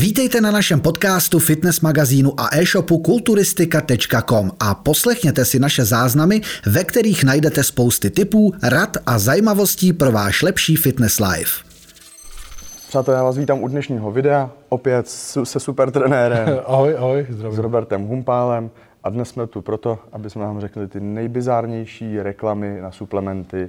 Vítejte na našem podcastu, fitness magazínu a e-shopu kulturistika.com a poslechněte si naše záznamy, ve kterých najdete spousty tipů, rad a zajímavostí pro váš lepší fitness life. Přátelé, já vás vítám u dnešního videa, opět se super trenérem. ahoj, ahoj, zdravím. S Robertem Humpálem. A dnes jsme tu proto, aby jsme vám řekli ty nejbizárnější reklamy na suplementy,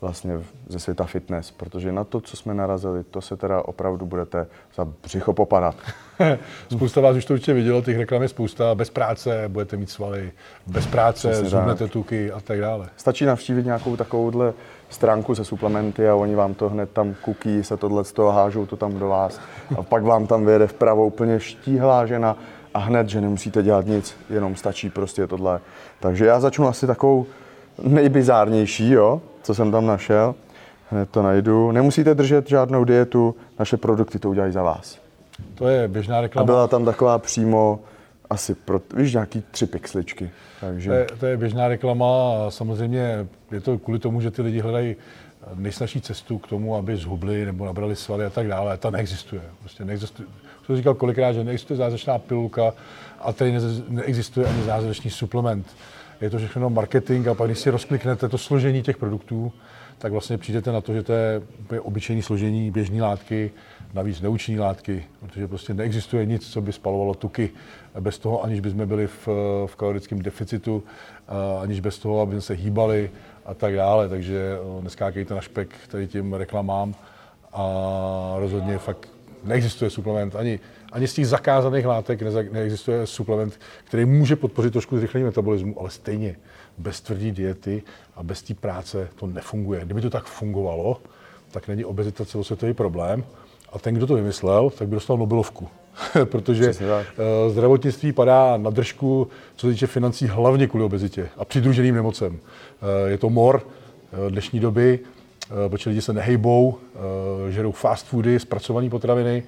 vlastně ze světa fitness, protože na to, co jsme narazili, to se teda opravdu budete za břicho popadat. spousta vás už to určitě vidělo, těch reklam je spousta, bez práce budete mít svaly, bez práce zhubnete tuky a tak dále. Stačí navštívit nějakou takovouhle stránku se suplementy a oni vám to hned tam kuky, se tohle z toho hážou to tam do vás a pak vám tam vyjede vpravo úplně štíhlá žena a hned, že nemusíte dělat nic, jenom stačí prostě tohle. Takže já začnu asi takovou nejbizárnější, jo, co jsem tam našel. Hned to najdu. Nemusíte držet žádnou dietu, naše produkty to udělají za vás. To je běžná reklama. A byla tam taková přímo asi pro, víš, nějaký tři pixličky. Takže... To, je, to je běžná reklama a samozřejmě je to kvůli tomu, že ty lidi hledají nejsnažší cestu k tomu, aby zhubli nebo nabrali svaly a tak dále. Ta neexistuje. Prostě neexistuje. To říkal kolikrát, že neexistuje zázračná pilulka a tady neexistuje ani zázračný suplement je to všechno marketing a pak když si rozkliknete to složení těch produktů, tak vlastně přijdete na to, že to je obyčejné složení běžné látky, navíc neúčinné látky, protože prostě neexistuje nic, co by spalovalo tuky bez toho, aniž bychom byli v, v kalorickém deficitu, aniž bez toho, aby se hýbali a tak dále. Takže neskákejte na špek tady tím reklamám a rozhodně fakt neexistuje suplement ani ani z těch zakázaných látek neexistuje suplement, který může podpořit trošku zrychlení metabolismu, ale stejně bez tvrdé diety a bez té práce to nefunguje. Kdyby to tak fungovalo, tak není obezita celosvětový problém. A ten, kdo to vymyslel, tak by dostal Nobelovku. Protože eh, zdravotnictví padá na držku, co se týče financí, hlavně kvůli obezitě a přidruženým nemocem. Eh, je to mor eh, dnešní doby, protože lidi se nehejbou, žerou fast foody, zpracované potraviny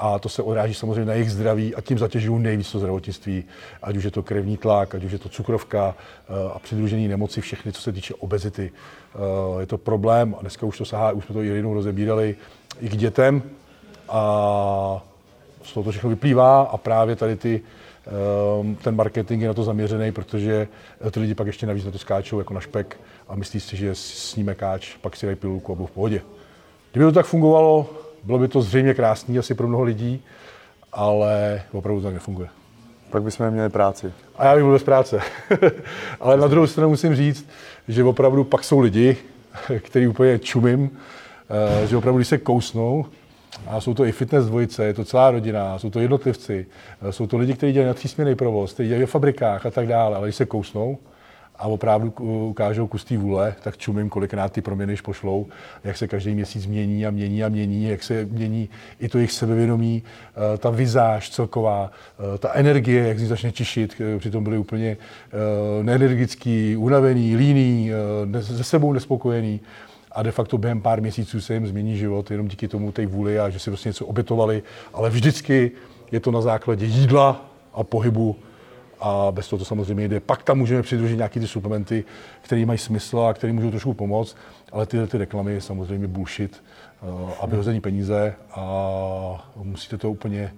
a to se odráží samozřejmě na jejich zdraví a tím zatěžují nejvíc to zdravotnictví, ať už je to krevní tlak, ať už je to cukrovka eh, a přidružené nemoci, všechny, co se týče obezity. Eh, je to problém a dneska už to sahá, už jsme to i jednou rozebírali, i k dětem a z toho to všechno vyplývá a právě tady ty, eh, ten marketing je na to zaměřený, protože ty lidi pak ještě navíc na to skáčou jako na špek a myslí si, že sníme káč, pak si dají pilulku a budou v pohodě. Kdyby to tak fungovalo, bylo by to zřejmě krásný asi pro mnoho lidí, ale opravdu to tak nefunguje. Pak bychom neměli práci. A já bych byl bez práce. ale na druhou stranu musím říct, že opravdu pak jsou lidi, který úplně čumím, eh, že opravdu, když se kousnou, a jsou to i fitness dvojice, je to celá rodina, jsou to jednotlivci, eh, jsou to lidi, kteří dělají na třísměný provoz, kteří dělají v fabrikách a tak dále, ale když se kousnou, a opravdu ukážou kus té vůle, tak čumím, kolikrát ty proměny pošlou, jak se každý měsíc mění a mění a mění, jak se mění i to jejich sebevědomí, eh, ta vizáž celková, eh, ta energie, jak z ní začne čišit, eh, přitom byli úplně neenergický, unavený, líný, se sebou nespokojený a de facto během pár měsíců se jim změní život jenom díky tomu té vůli a že si prostě něco obětovali, ale vždycky je to na základě jídla a pohybu a bez toho to samozřejmě jde. Pak tam můžeme přidružit nějaké ty suplementy, které mají smysl a které můžou trošku pomoct, ale tyhle ty reklamy samozřejmě bullshit eh, a vyhození peníze a musíte to úplně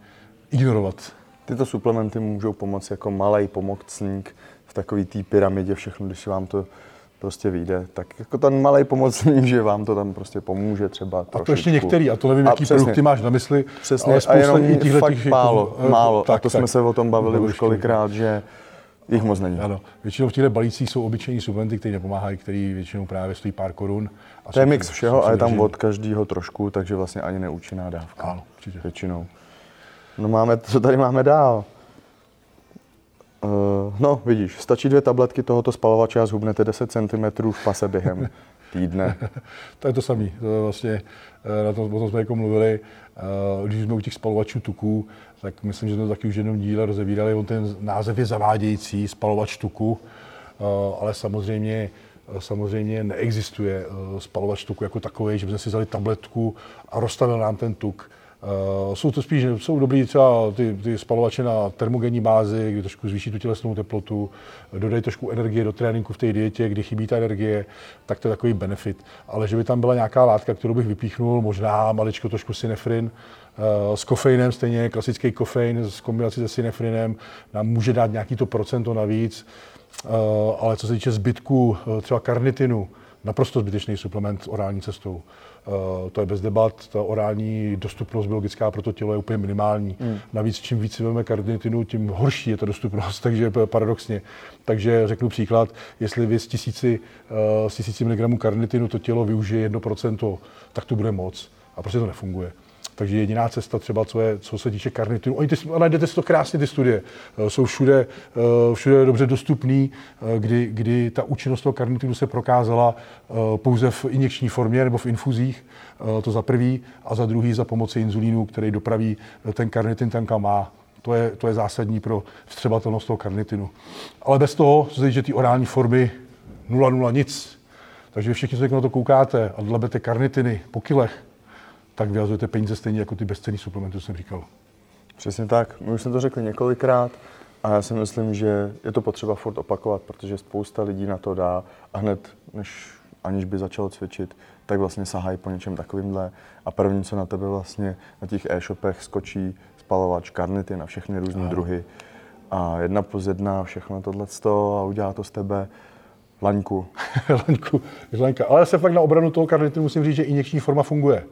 ignorovat. Tyto suplementy můžou pomoct jako malý pomocník v takové té pyramidě všechno, když vám to prostě vyjde, tak jako ten malý pomocný, že vám to tam prostě pomůže třeba A to ještě některý, a to nevím, jaký přesně, produkty máš na mysli, přesně, ale a jenom i fakt těch, málo, jako, málo. Tak, a to tak, jsme se o tom bavili už kolikrát, že jich moc není. Ano. Většinou v těchto balících jsou obyčejní suplementy, které nepomáhají, které většinou právě stojí pár korun. A to je mix všeho a je tam od každého trošku, takže vlastně ani neúčinná dávka. Ano, určitě. Většinou. No máme, co tady máme dál? Uh, no, vidíš, stačí dvě tabletky tohoto spalovače a zhubnete 10 cm v pase během týdne. to je to samé. To vlastně, eh, na tom, o tom jsme jako mluvili, uh, když jsme u těch spalovačů tuků, tak myslím, že jsme to taky už jednom díle rozebírali. On ten název je zavádějící, spalovač tuku, ale samozřejmě samozřejmě neexistuje spalovač tuku jako takový, že bychom si vzali tabletku a rozstavil nám ten tuk jsou to spíš, jsou dobrý třeba ty, ty spalovače na termogenní bázi, kdy trošku zvýší tu tělesnou teplotu, dodají trošku energie do tréninku v té dietě, kdy chybí ta energie, tak to je takový benefit. Ale že by tam byla nějaká látka, kterou bych vypíchnul, možná maličko trošku synefrin, uh, s kofeinem stejně, klasický kofein s kombinací se synefrinem nám může dát nějaký to procento navíc, uh, ale co se týče zbytku třeba karnitinu, naprosto zbytečný suplement s orální cestou. Uh, to je bez debat, ta orální dostupnost biologická pro to tělo je úplně minimální. Mm. Navíc čím víc si vezmeme karnitinu, tím horší je ta dostupnost, takže paradoxně. Takže řeknu příklad, jestli vy z tisíci, z tisíci mg karnitinu to tělo využije 1%, tak to bude moc. A prostě to nefunguje. Takže jediná cesta třeba, co, je, co se týče karnitinu, oni ty, najdete si to krásně, ty studie, eh, jsou všude, eh, všude dobře dostupný, eh, kdy, kdy ta účinnost toho karnitinu se prokázala pouze v injekční formě nebo v infuzích, to za prvý, a za druhý za pomoci inzulínu, který dopraví ten karnitin tam, kam má. To je, to je zásadní pro vstřebatelnost toho karnitinu. Ale bez toho, týče ty orální formy, 0,0 nic. Takže všichni, co na to koukáte a dlebete karnitiny po kilech, tak vyhazujete peníze stejně jako ty bezcenný suplementy, co jsem říkal. Přesně tak. My už jsme to řekli několikrát a já si myslím, že je to potřeba furt opakovat, protože spousta lidí na to dá a hned, než aniž by začalo cvičit, tak vlastně sahají po něčem takovýmhle a první, co na tebe vlastně na těch e-shopech skočí, spalovač, karnity na všechny různé druhy a jedna plus jedna, všechno tohle a udělá to z tebe laňku. laňku, laňka. Ale se fakt na obranu toho karnitu musím říct, že injekční forma funguje.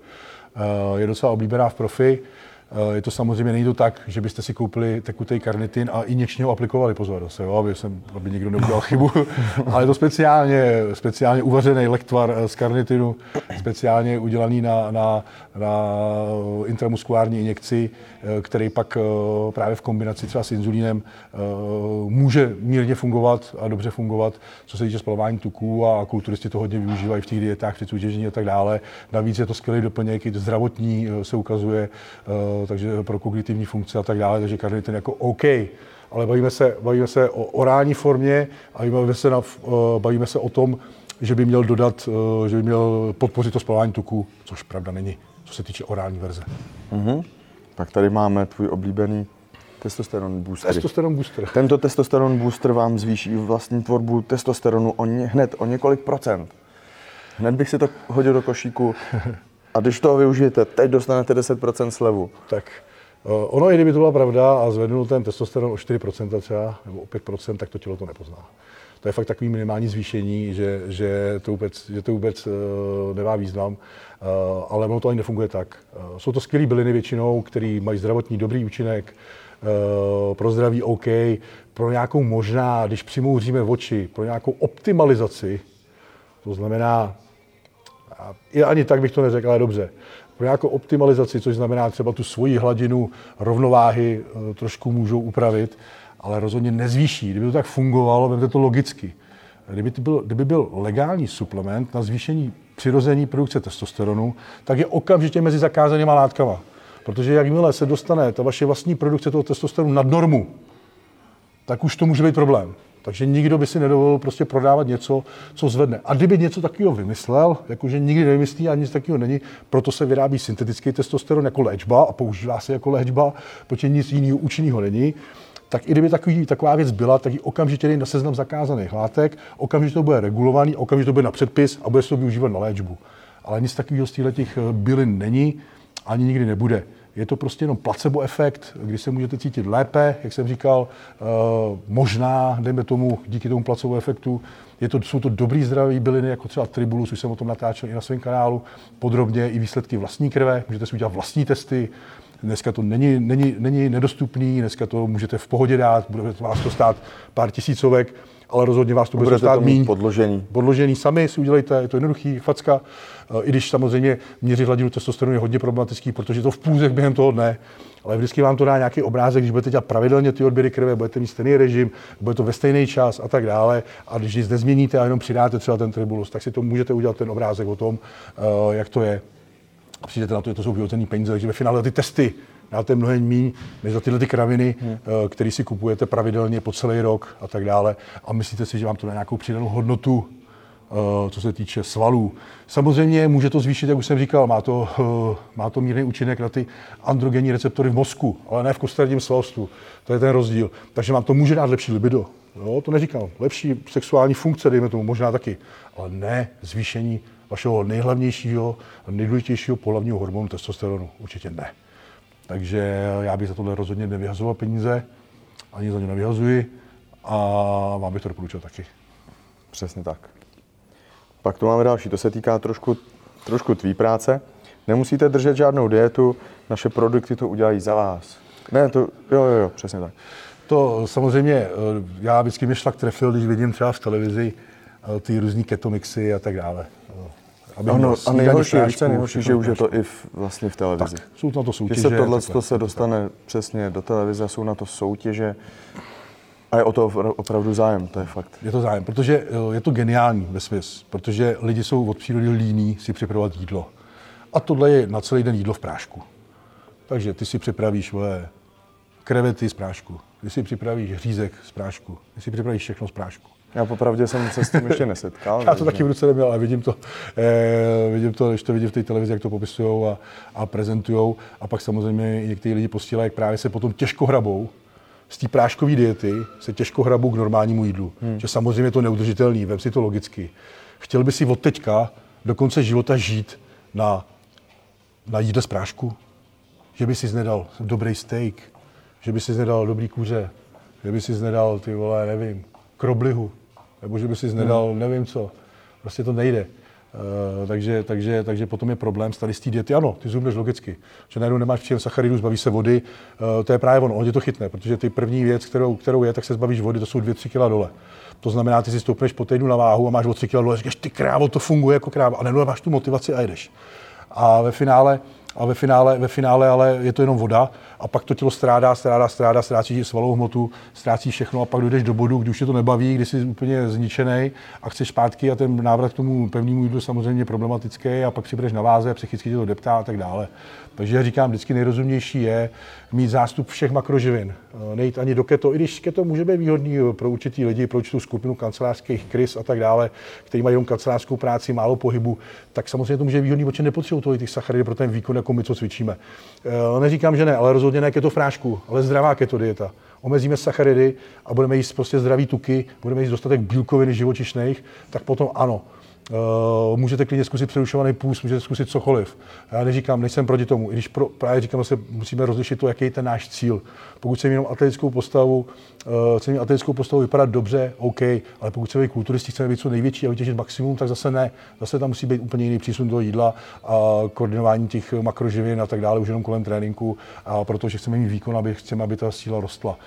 Eh, je docela oblíbená v profi. Eh, je to samozřejmě, není to tak, že byste si koupili tekutý karnitin a injekčně ho aplikovali, pozor zase, jo, aby, jsem, aby někdo neudělal chybu, ale je to speciálně, speciálně uvařený lektvar eh, z karnitinu, speciálně udělaný na, na, na intramuskulární injekci, eh, který pak právě v kombinaci třeba s inzulínem může mírně fungovat a dobře fungovat, co se týče spalování tuků a kulturisti to hodně využívají v těch dietách při cvičení a tak dále. Navíc je to skvělý doplněk, i zdravotní se ukazuje, takže pro kognitivní funkce a tak dále, takže karnitin jako OK. Ale bavíme se, bavíme se o orální formě a bavíme se, na, eh, bavíme se o tom, že by měl dodat, eh, že by měl podpořit to spalování tuku, což pravda není, co se týče orální verze. Mm-hmm. Tak tady máme tvůj oblíbený testosteron booster. Testosteron booster. Tento testosteron booster vám zvýší vlastní tvorbu testosteronu o ně, hned o několik procent. Hned bych si to hodil do košíku. A když toho využijete, teď dostanete 10% slevu. Tak uh, ono, i kdyby to byla pravda a zvednul ten testosteron o 4% třeba, nebo o 5%, tak to tělo to nepozná. To je fakt takový minimální zvýšení, že, že to vůbec, že to vůbec uh, nemá význam, uh, ale ono to ani nefunguje tak. Uh, jsou to skvělé byliny většinou, které mají zdravotní dobrý účinek, uh, pro zdraví OK, pro nějakou možná, když přimouříme oči, pro nějakou optimalizaci, to znamená a i ani tak bych to neřekl, ale dobře. Pro nějakou optimalizaci, což znamená třeba tu svoji hladinu rovnováhy eh, trošku můžou upravit, ale rozhodně nezvýší. Kdyby to tak fungovalo, vemte to logicky. Kdyby, to byl, kdyby byl legální suplement na zvýšení přirození produkce testosteronu, tak je okamžitě mezi zakázanými látkama. Protože jakmile se dostane ta vaše vlastní produkce toho testosteronu nad normu, tak už to může být problém. Takže nikdo by si nedovolil prostě prodávat něco, co zvedne. A kdyby něco takového vymyslel, jakože nikdy nevymyslí a nic takového není, proto se vyrábí syntetický testosteron jako léčba a používá se jako léčba, protože nic jiného účinného není, tak i kdyby takový, taková věc byla, tak ji okamžitě jde na seznam zakázaných látek, okamžitě to bude regulovaný, okamžitě to bude na předpis a bude se to využívat na léčbu. Ale nic takového z těch bylin není, ani nikdy nebude. Je to prostě jenom placebo efekt, kdy se můžete cítit lépe, jak jsem říkal, eh, možná, dejme tomu, díky tomu placebo efektu, je to, jsou to dobrý zdraví byliny, jako třeba Tribulus, už jsem o tom natáčel i na svém kanálu, podrobně i výsledky vlastní krve, můžete si udělat vlastní testy, Dneska to není, není, není nedostupný, dneska to můžete v pohodě dát, bude vás to stát pár tisícovek, ale rozhodně vás to bude stát míň. Podložený. Podložený sami si udělejte, je to jednoduchý, facka. Eh, I když samozřejmě měřit hladinu testosteronu je hodně problematický, protože to v půzech během toho dne, ale vždycky vám to dá nějaký obrázek, když budete dělat pravidelně ty odběry krve, budete mít stejný režim, bude to ve stejný čas a tak dále. A když nic nezměníte a jenom přidáte třeba ten tribulus, tak si to můžete udělat ten obrázek o tom, eh, jak to je. A přijdete na to, že to jsou vyhozené peníze, takže ve finále ty testy dáte mnohem méně než za tyhle ty kraviny, hmm. Eh, které si kupujete pravidelně po celý rok a tak dále. A myslíte si, že vám to dá nějakou přidanou hodnotu co se týče svalů. Samozřejmě může to zvýšit, jak už jsem říkal, má to, má to mírný účinek na ty androgenní receptory v mozku, ale ne v kostradním svalstvu. To je ten rozdíl. Takže vám to může dát lepší libido. Jo, to neříkám. Lepší sexuální funkce, dejme tomu, možná taky. Ale ne zvýšení vašeho nejhlavnějšího, nejdůležitějšího pohlavního hormonu testosteronu. Určitě ne. Takže já bych za tohle rozhodně nevyhazoval peníze, ani za ně nevyhazuji a vám bych to doporučil taky. Přesně tak. Pak tu máme další, to se týká trošku, trošku tvý práce. Nemusíte držet žádnou dietu, naše produkty to udělají za vás. Ne, to, jo, jo, jo, přesně tak. To samozřejmě, eh, já vždycky mě šlak trefil, když vidím třeba v televizi eh, ty různý ketomixy a tak dále. Aby no, a nejhorší, více nejhorší, že už je to i v, vlastně v televizi. Tak, jsou na to soutěže. Když se tohle to se dostane tak. přesně do televize, jsou na to soutěže, a je o to opravdu zájem, to je fakt. Je to zájem, protože eh, je to geniální ve smysl, protože lidi jsou od přírody líní si připravovat jídlo. A tohle je na celý den jídlo v prášku. Takže ty si připravíš svoje krevety z prášku, ty si připravíš řízek z prášku, ty si připravíš všechno z prášku. Já popravdě jsem se s tím ještě nesetkal. Já to taky v ruce neměl, ale vidím to, eh, vidím to, když to vidím v té televizi, jak to popisují a, a prezentují. A pak samozřejmě někteří lidi posílají, jak právě se potom těžko hrabou z té práškové diety, se těžko hrabou k normálnímu jídlu. Hmm. Že samozřejmě je to neudržitelný, vem si to logicky. Chtěl by si od teďka do konce života žít na, na jídle z prášku? Že by si nedal dobrý steak, že by si nedal dobrý kuře, že by si nedal, ty vole, nevím, kroblihu, nebo že by si nedal, hmm. nevím co. Prostě to nejde. Uh, takže, takže, takže potom je problém tady z té diety. Ano, ty zubneš logicky, že najednou nemáš příjem sacharidů, zbaví se vody. Uh, to je právě ono, on tě to chytne, protože ty první věc, kterou, kterou je, tak se zbavíš vody, to jsou 2-3 kg dole. To znamená, ty si stoupneš po týdnu na váhu a máš o 3 kg dole, říkáš, ty krávo, to funguje jako kráva, a najednou máš tu motivaci a jdeš. A ve finále, a ve finále, ve finále ale je to jenom voda a pak to tělo strádá, strádá, strádá, ztrácí svalovou hmotu, ztrácí všechno a pak dojdeš do bodu, kdy už tě to nebaví, kdy jsi úplně zničený a chceš zpátky a ten návrat k tomu pevnému jídlu samozřejmě problematický a pak přijdeš na váze, psychicky tě to deptá a tak dále. Takže já říkám, vždycky nejrozumnější je mít zástup všech makroživin. Eh, nejít ani do keto, i když keto může být výhodný pro určitý lidi, pro určitou skupinu kancelářských krys a tak dále, kteří mají jenom kancelářskou práci, málo pohybu, tak samozřejmě to může být výhodný, protože nepotřebují tolik těch sacharidy pro ten výkon, jako my, co cvičíme. Eh, neříkám, že ne, ale rozhodně ne keto frášku, ale zdravá keto dieta omezíme sacharidy a budeme jíst prostě zdravý tuky, budeme jíst dostatek bílkovin živočišných, tak potom ano, Uh, můžete klidně zkusit přerušovaný půst, můžete zkusit cokoliv. Já neříkám, nejsem proti tomu, i když pro, právě říkám, že musíme rozlišit to, jaký je ten náš cíl. Pokud chceme jenom atletickou postavu, uh, chceme atletickou postavu vypadat dobře, OK, ale pokud chceme být kulturisti, chceme být co největší a vytěžit maximum, tak zase ne. Zase tam musí být úplně jiný přísun do jídla a koordinování těch makroživin a tak dále, už jenom kolem tréninku, a protože chceme mít výkon, aby chceme, aby ta síla rostla.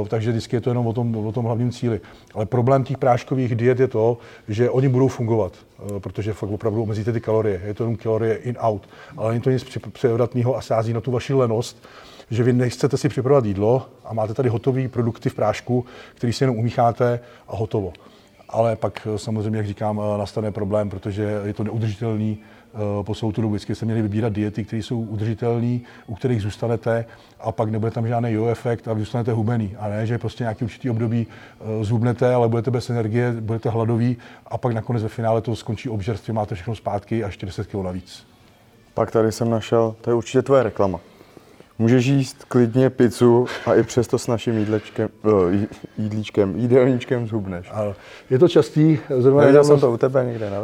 Uh, takže vždycky je to jenom o tom, o tom hlavním cíli. Ale problém těch práškových diet je to, že oni budou fungovat, uh, protože fakt opravdu omezíte ty kalorie. Je to jenom kalorie in-out, ale není to nic převratného a sází na tu vaši lenost, že vy nechcete si připravovat jídlo a máte tady hotové produkty v prášku, který si jenom umícháte a hotovo. Ale pak uh, samozřejmě, jak říkám, nastane problém, protože je to neudržitelný Eh, po celou tu dobu. Vždycky jste měli vybírat diety, které jsou udržitelné, u kterých zůstanete a pak nebude tam žádný jo efekt a zůstanete hubený. A ne, že prostě nějaký určitý období eh, zhubnete, ale budete bez energie, budete hladoví a pak nakonec ve finále to skončí obžerstvím, máte všechno zpátky a ještě 10 kg navíc. Pak tady jsem našel, to je určitě tvoje reklama. Můžeš jíst klidně pizzu a i přesto s naším jídlečkem, uh, jídlíčkem, jídelníčkem zhubneš. Je to častý. Zrovna Neviděl jsem to u tebe někde na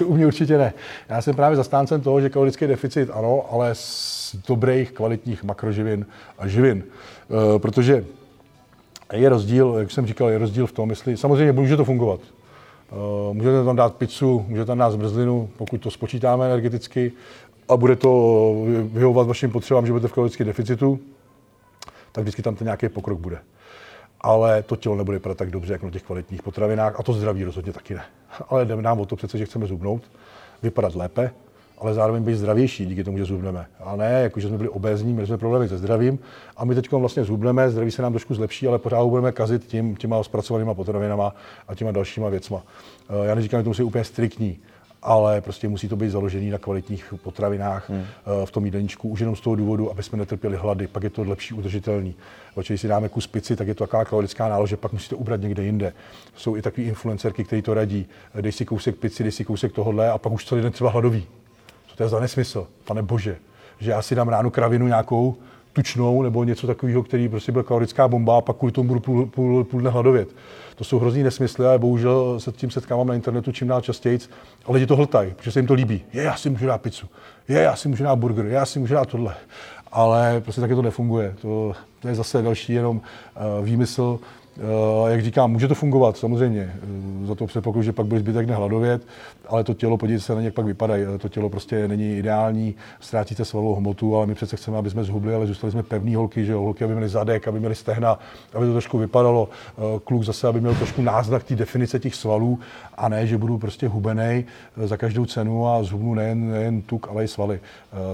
u mě určitě ne. Já jsem právě zastáncem toho, že kalorický deficit ano, ale z dobrých, kvalitních makroživin a živin. Uh, protože je rozdíl, jak jsem říkal, je rozdíl v tom, jestli samozřejmě může to fungovat. Uh, můžete tam dát pizzu, můžete tam dát zmrzlinu, pokud to spočítáme energeticky, a bude to vyhovovat vašim potřebám, že budete v kalorickém deficitu, tak vždycky tam ten nějaký pokrok bude. Ale to tělo nebude vypadat tak dobře, jako na těch kvalitních potravinách a to zdraví rozhodně taky ne. Ale jdeme nám o to přece, že chceme zubnout, vypadat lépe, ale zároveň být zdravější díky tomu, že zubneme. A ne, jako že jsme byli obézní, měli jsme problémy se zdravím a my teď vlastně zubneme, zdraví se nám trošku zlepší, ale pořád budeme kazit tím, těma zpracovanýma potravinama a těma dalšíma věcma. Já neříkám, že to musí úplně striktní, ale prostě musí to být založený na kvalitních potravinách hmm. v tom jídelníčku, už jenom z toho důvodu, aby jsme netrpěli hlady, pak je to lepší udržitelný. Protože když si dáme kus pici, tak je to taková kalorická nálož, že pak musíte ubrat někde jinde. Jsou i takový influencerky, kteří to radí. Dej si kousek pici, dej si kousek tohohle a pak už celý den třeba hladový. Co to je za nesmysl, pane bože. Že já si dám ráno kravinu nějakou, tučnou nebo něco takového, který prostě byl kalorická bomba a pak kvůli tomu budu půl, půl, půl dne hladovět. To jsou hrozný nesmysly, ale bohužel se tím setkávám na internetu čím dál častěji, ale lidi to hltají, protože se jim to líbí. Je, já si můžu dát pizzu, je, já si můžu dát burger, já si můžu dát tohle. Ale prostě taky to nefunguje. To, to je zase další jenom uh, výmysl, jak říkám, může to fungovat, samozřejmě. Uh, za to předpokladu, že pak bude zbytek nehladovět, ale to tělo, podívejte se na ně, jak pak vypadají. To tělo prostě není ideální, ztrátíte svalovou hmotu, ale my přece chceme, aby jsme zhubli, ale zůstali jsme pevný holky, že jo? holky, aby měly zadek, aby měly stehna, aby to trošku vypadalo. Kluk zase, aby měl trošku náznak té definice těch svalů a ne, že budu prostě hubený za každou cenu a zhubnu nejen, nejen tuk, ale i svaly.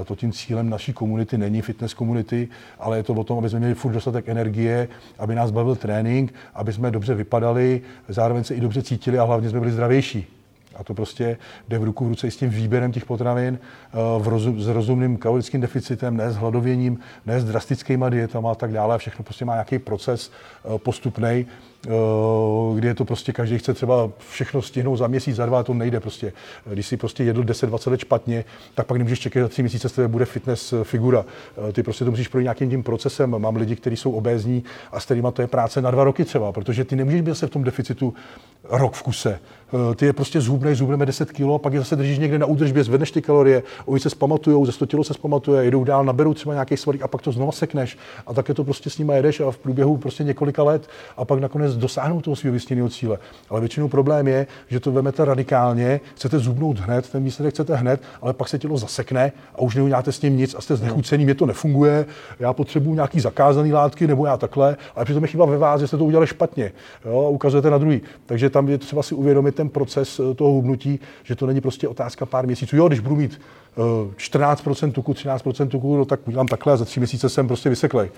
To tím cílem naší komunity není fitness komunity, ale je to o tom, aby jsme měli furt dostatek energie, aby nás bavil trénink, aby jsme dobře vypadali, zároveň se i dobře cítili a hlavně jsme byli zdravější. A to prostě jde v ruku v ruce i s tím výběrem těch potravin, eh, v rozum, s rozumným kalorickým deficitem, ne s hladověním, ne s drastickými dietama a tak dále. Všechno prostě má nějaký proces eh, postupný, kdy je to prostě každý chce třeba všechno stihnout za měsíc, za dva, to nejde prostě. Když si prostě jedl 10-20 let špatně, tak pak nemůžeš čekat, za tři měsíce tebe bude fitness eh, figura. Eh, ty prostě to musíš projít nějakým tím procesem. Mám lidi, kteří jsou obézní a s kterými to je práce na dva roky třeba, protože ty nemůžeš být se v tom deficitu rok v kuse. Ty je prostě zhubnej, zhubneme 10 kg, pak je zase držíš někde na údržbě, zvedneš ty kalorie, oni se zpamatujou, ze to tělo se zpamatuje, jedou dál, naberou třeba nějaký svalík a pak to znova sekneš. A také to prostě s nimi jedeš a v průběhu prostě několika let a pak nakonec dosáhnout toho svého vysněného cíle. Ale většinou problém je, že to vemete radikálně, chcete zubnout hned, ten výsledek chcete hned, ale pak se tělo zasekne a už neuděláte s tím nic a jste znechucený, mě to nefunguje, já potřebuji nějaký zakázaný látky nebo já takhle, ale přitom je chyba ve vás, že jste to udělali špatně. Jo, ukazujete na druhý. Takže tam je třeba si uvědomit ten proces eh, toho hubnutí, že to není prostě otázka pár měsíců. Jo, když budu mít 14% eh, tuku, 13% tuku, no tak udělám takhle a za tři měsíce jsem prostě vyseklej.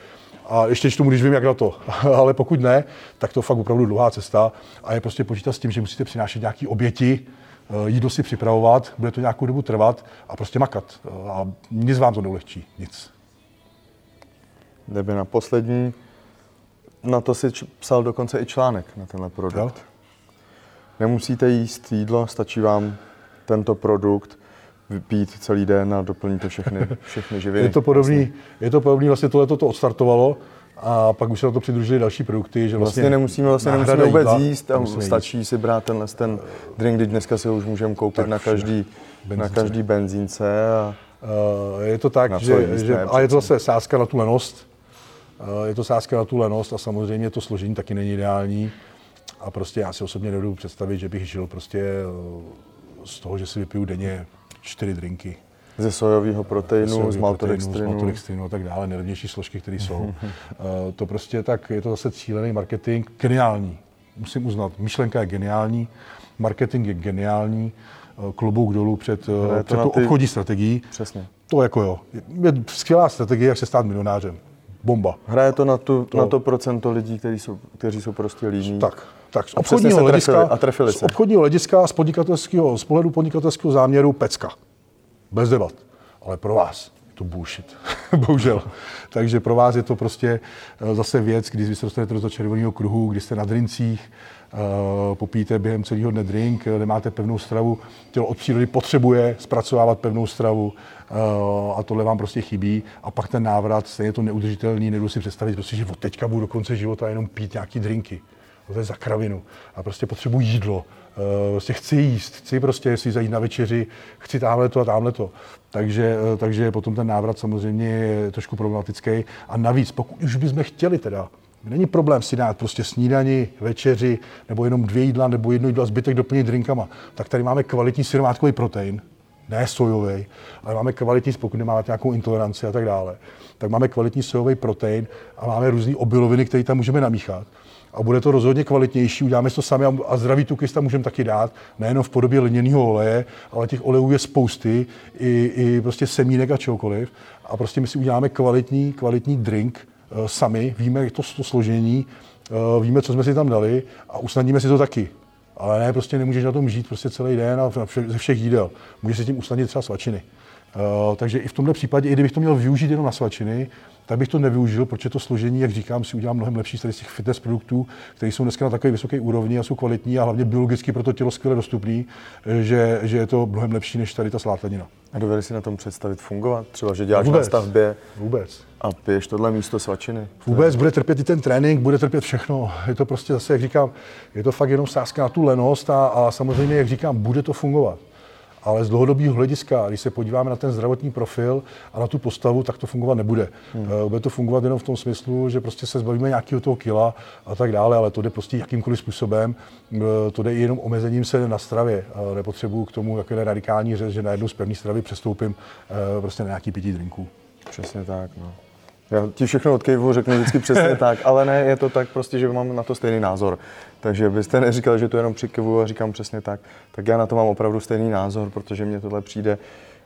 A ještě tomu, když vím, jak na to. Ale pokud ne, tak to fakt opravdu dlouhá cesta a je prostě počítat s tím, že musíte přinášet nějaké oběti, eh, jídlo si připravovat, bude to nějakou dobu trvat a prostě makat. Eh, a nic vám to neulehčí, nic. Jdeme na poslední. Na to si psal dokonce i článek na tenhle produkt. Jo? Nemusíte jíst jídlo, stačí vám tento produkt pít celý den a doplníte všechny, všechny živiny. Je to podobný, vlastně. je to podobný, vlastně tohle to odstartovalo a pak už se na to přidružili další produkty, že vlastně, vlastně nemusíme, vlastně nemusíme vůbec jídla, jíst a stačí jíst. si brát tenhle ten drink, když dneska si ho už můžeme koupit na každý, na každý benzínce. A uh, je to tak, že, že a je to zase sázka na tu lenost. Uh, je to sázka na tu lenost a samozřejmě to složení taky není ideální. A prostě já si osobně nedovedu představit, že bych žil prostě z toho, že si vypiju denně čtyři drinky. Ze sojového proteinu, z maltodextrinu. Z maltodextrinu a tak dále, nejlevnější složky, které jsou. uh, to prostě tak, je to zase cílený marketing, geniální. Musím uznat, myšlenka je geniální, marketing je geniální, uh, klobouk dolů před, uh, před tou ty... obchodní strategií. Přesně. To jako jo. Je skvělá strategie, jak se stát milionářem. Bomba. Hraje to na, tu, to... na to procento lidí, kteří jsou, kteří jsou prostě líní. Tak, tak z obchodního hlediska, a trefili z obchodního hlediska, z, podnikatelského, z pohledu podnikatelského záměru pecka. Bez debat. Ale pro vás je to bullshit. Bohužel. Takže pro vás je to prostě eh, zase věc, když se dostanete do červeného kruhu, kdy jste na drincích, uh, popíte během celého dne drink, eh, nemáte pevnou stravu, tělo od přírody potřebuje zpracovávat pevnou stravu a tohle vám prostě chybí. A pak ten návrat, stejně to neudržitelný, nebudu si představit, prostě, že od teďka budu do konce života jenom pít nějaký drinky to je za kravinu. A prostě potřebuji jídlo. Uh, prostě chci jíst, chci prostě si zajít na večeři, chci tamhle to a tamhle to. Takže, uh, takže potom ten návrat samozřejmě je trošku problematický. A navíc, pokud už bychom chtěli teda, Není problém si dát prostě snídani, večeři, nebo jenom dvě jídla, nebo jedno jídlo a zbytek doplnit drinkama. Tak tady máme kvalitní syrovátkový protein, ne sojový, ale máme kvalitní, pokud nemáme nějakou intoleranci a tak dále, tak máme kvalitní sojový protein a máme různé obiloviny, které tam můžeme namíchat a bude to rozhodně kvalitnější. Uděláme to sami a zdravý tuky tam můžeme taky dát, nejenom v podobě lněného oleje, ale těch olejů je spousty, i, i prostě semínek a čokoliv. A prostě my si uděláme kvalitní, kvalitní drink uh, sami, víme to, to složení, uh, víme, co jsme si tam dali a usnadníme si to taky. Ale ne, prostě nemůžeš na tom žít prostě celý den a ze všech jídel. Můžeš si tím usnadnit třeba svačiny. Uh, takže i v tomhle případě, i kdybych to měl využít jenom na svačiny, tak bych to nevyužil, protože to složení, jak říkám, si udělám mnohem lepší z těch fitness produktů, které jsou dneska na takové vysoké úrovni a jsou kvalitní a hlavně biologicky pro to tělo skvěle dostupný, že, že je to mnohem lepší než tady ta slátanina. A dovedeš si na tom představit fungovat? Třeba, že děláš Vůbec. na stavbě Vůbec. a piješ tohle místo svačiny? Vůbec, bude trpět i ten trénink, bude trpět všechno. Je to prostě zase, jak říkám, je to fakt jenom sázka na tu lenost a, a samozřejmě, jak říkám, bude to fungovat. Ale z dlouhodobého hlediska, když se podíváme na ten zdravotní profil a na tu postavu, tak to fungovat nebude. Hmm. Eh, bude to fungovat jenom v tom smyslu, že prostě se zbavíme nějakého toho kila a tak dále, ale to jde prostě jakýmkoliv způsobem. Eh, to jde jenom omezením se na stravě. Nepotřebuju k tomu jako radikální řez, že najednou z pevné stravy přestoupím eh, prostě na nějaký pití drinků. Přesně tak. No. Já ti všechno odkejvu, řeknu vždycky přesně tak, ale ne, je to tak prostě, že mám na to stejný názor. Takže byste neříkal, že to jenom přikivu a říkám přesně tak. Tak já na to mám opravdu stejný názor, protože mně tohle přijde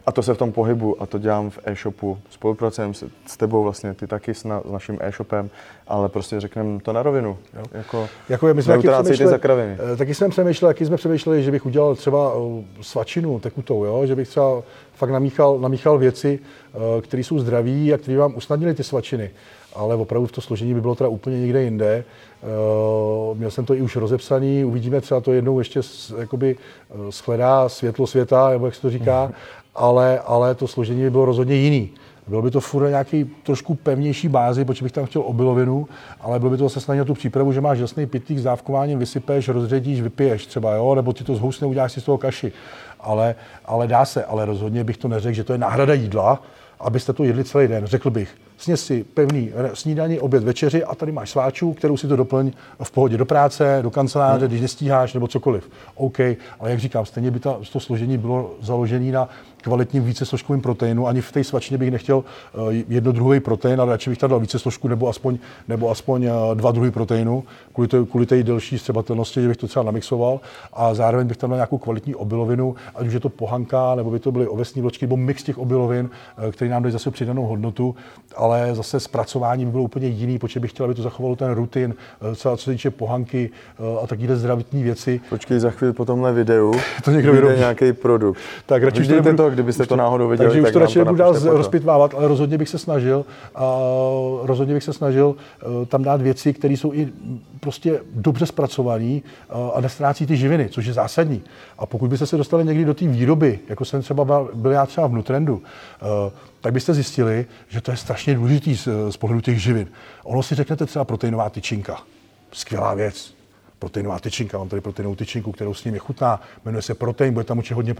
a to se v tom pohybu a to dělám v e-shopu. Spolupracujeme s, s tebou vlastně, ty taky s, na, s naším e-shopem, ale prostě řekneme to na rovinu. Jo? Jako, jako my jsme taky přemýšleli, za kraviny. Eh, taky jsem přemýšlel, jaký jsme přemýšleli, že bych udělal třeba eh, svačinu tekutou, jo? že bych třeba fakt namíchal, namíchal věci, eh, které jsou zdraví a které vám usnadnily ty svačiny. Ale opravdu v to složení by bylo teda úplně někde jinde. Měl jsem to i už rozepsaný, uvidíme třeba to jednou ještě jakoby shledá světlo světa, nebo jak se to říká, ale, ale to složení by bylo rozhodně jiný. Bylo by to furt nějaký trošku pevnější bázi, protože bych tam chtěl obilovinu, ale bylo by to zase na tu přípravu, že máš jasný pitlík s dávkováním, vysypeš, rozředíš, vypiješ třeba, jo, nebo ti to zhousne, uděláš si z toho kaši. Ale, ale dá se, ale rozhodně bych to neřekl, že to je náhrada jídla, abyste to jedli celý den. Řekl bych, sněz si pevný snídaní, oběd, večeři a tady máš sváčů, kterou si to doplň v pohodě do práce, do kanceláře, hmm. když nestíháš nebo cokoliv. OK, ale jak říkám, stejně by ta, to složení bylo založené na kvalitním vícesložkovým proteinu. Ani v té svačině bych nechtěl eh, jednodruhový protein, ale radši bych tam dal více složku nebo aspoň, nebo aspoň eh, dva druhy proteinu, kvůli, té, kvůli té delší střebatelnosti, že bych to třeba namixoval. A zároveň bych tam dal nějakou kvalitní obilovinu, ať už je to pohanka, nebo by to byly ovesní vločky, nebo mix těch obilovin, eh, který nám dají zase přidanou hodnotu, ale zase zpracování by bylo úplně jiný, protože bych chtěl, aby to zachovalo ten rutin, co se týče pohanky a takové zdravotní věci. Počkej, za chvíli po tomhle videu to někdo vyjde nějaký produkt. Tak radši kdybyste to náhodou viděli. Takže už to radši nebudu dál rozpitvávat, ale rozhodně bych se snažil, a rozhodně bych se snažil uh, tam dát věci, které jsou i prostě dobře zpracované uh, a nestrácí ty živiny, což je zásadní. A pokud byste se dostali někdy do té výroby, jako jsem třeba byl, já třeba v Nutrendu, uh, tak byste zjistili, že to je strašně důležitý z, z pohledu těch živin. Ono si řeknete třeba proteinová tyčinka. Skvělá věc. Proteinová tyčinka, mám tady proteinovou tyčinku, kterou s ním je chutná, jmenuje se protein, bude tam určitě hodně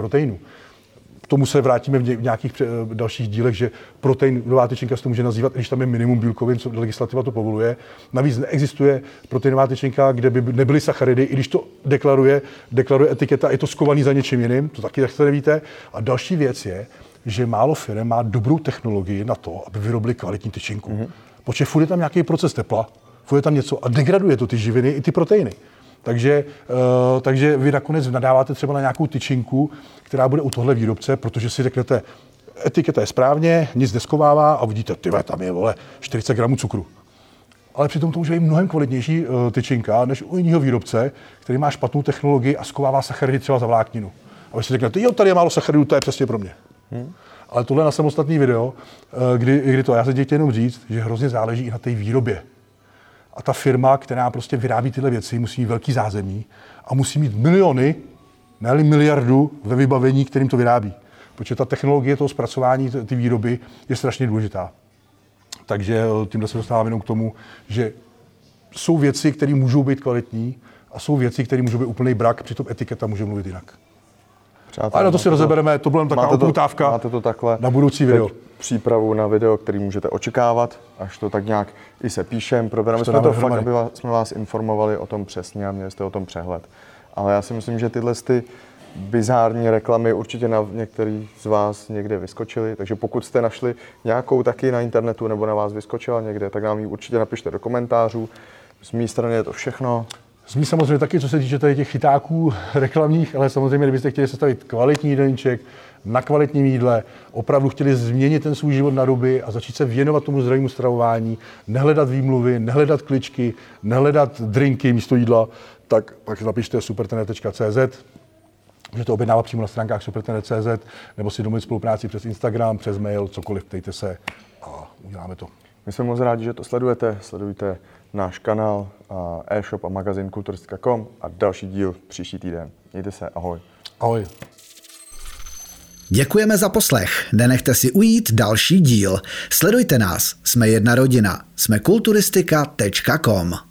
proteinu tomu se vrátíme v nějakých dalších dílech, že proteinová tyčinka se to může nazývat, když tam je minimum bílkovin, co legislativa to povoluje. Navíc neexistuje proteinová tyčinka, kde by nebyly sacharidy, i když to deklaruje, deklaruje etiketa, je to skovaný za něčím jiným, to taky tak nevíte. A další věc je, že málo firm má dobrou technologii na to, aby vyrobili kvalitní tyčinku. Mm-hmm. Protože furt je tam nějaký proces tepla, furt je tam něco a degraduje to ty živiny i ty proteiny. Takže, uh, takže vy nakonec nadáváte třeba na nějakou tyčinku, která bude u tohle výrobce, protože si řeknete, etiketa je správně, nic neskovává a vidíte, ty tam je vole 40 gramů cukru. Ale přitom to může být mnohem kvalitnější uh, tyčinka než u jiného výrobce, který má špatnou technologii a skovává sacharidy třeba za vlákninu. A vy si řeknete, jo, tady je málo sacharidů, to je přesně pro mě. Hmm. Ale tohle je na samostatný video, uh, kdy, kdy to, já se chtěl jenom říct, že hrozně záleží i na té výrobě. A ta firma, která prostě vyrábí tyhle věci, musí mít velký zázemí a musí mít miliony, ne miliardu ve vybavení, kterým to vyrábí. Protože ta technologie toho zpracování ty výroby je strašně důležitá. Takže eh, tímhle se dostáváme jenom k tomu, že jsou věci, které můžou být kvalitní a jsou věci, které můžou být úplný brak, přitom etiketa může mluvit jinak. Přátelé, Ale na to si rozebereme, to byla taková uputávka máte to takhle na budoucí video. Přípravu na video, který můžete očekávat, až to tak nějak i se píšem, probereme. Jsme to fakt, aby vás, jsme vás informovali o tom přesně a měli jste o tom přehled. Ale já si myslím, že tyhle ty bizární reklamy určitě na některý z vás někde vyskočily, takže pokud jste našli nějakou taky na internetu nebo na vás vyskočila někde, tak nám ji určitě napište do komentářů. Z mé strany je to všechno. Mý samozřejmě taky, co se týče tady těch chytáků reklamních, ale samozřejmě, kdybyste chtěli sestavit kvalitní jídelníček na kvalitním jídle, opravdu chtěli změnit ten svůj život na ruby a začít se věnovat tomu zdravému stravování, nehledat výmluvy, nehledat kličky, nehledat drinky místo jídla, tak pak napište supertrenér.cz, Můžete objednávat přímo na stránkách supertrenér.cz nebo si domluvit spolupráci přes Instagram, přes mail, cokoliv, ptejte se a uděláme to. My jsme moc rádi, že to sledujete. Sledujte náš kanál, e-shop a magazin kulturistika.com a další díl příští týden. Mějte se, ahoj. Ahoj. Děkujeme za poslech. Nenechte si ujít další díl. Sledujte nás. Jsme jedna rodina. Jsme kulturistika.com.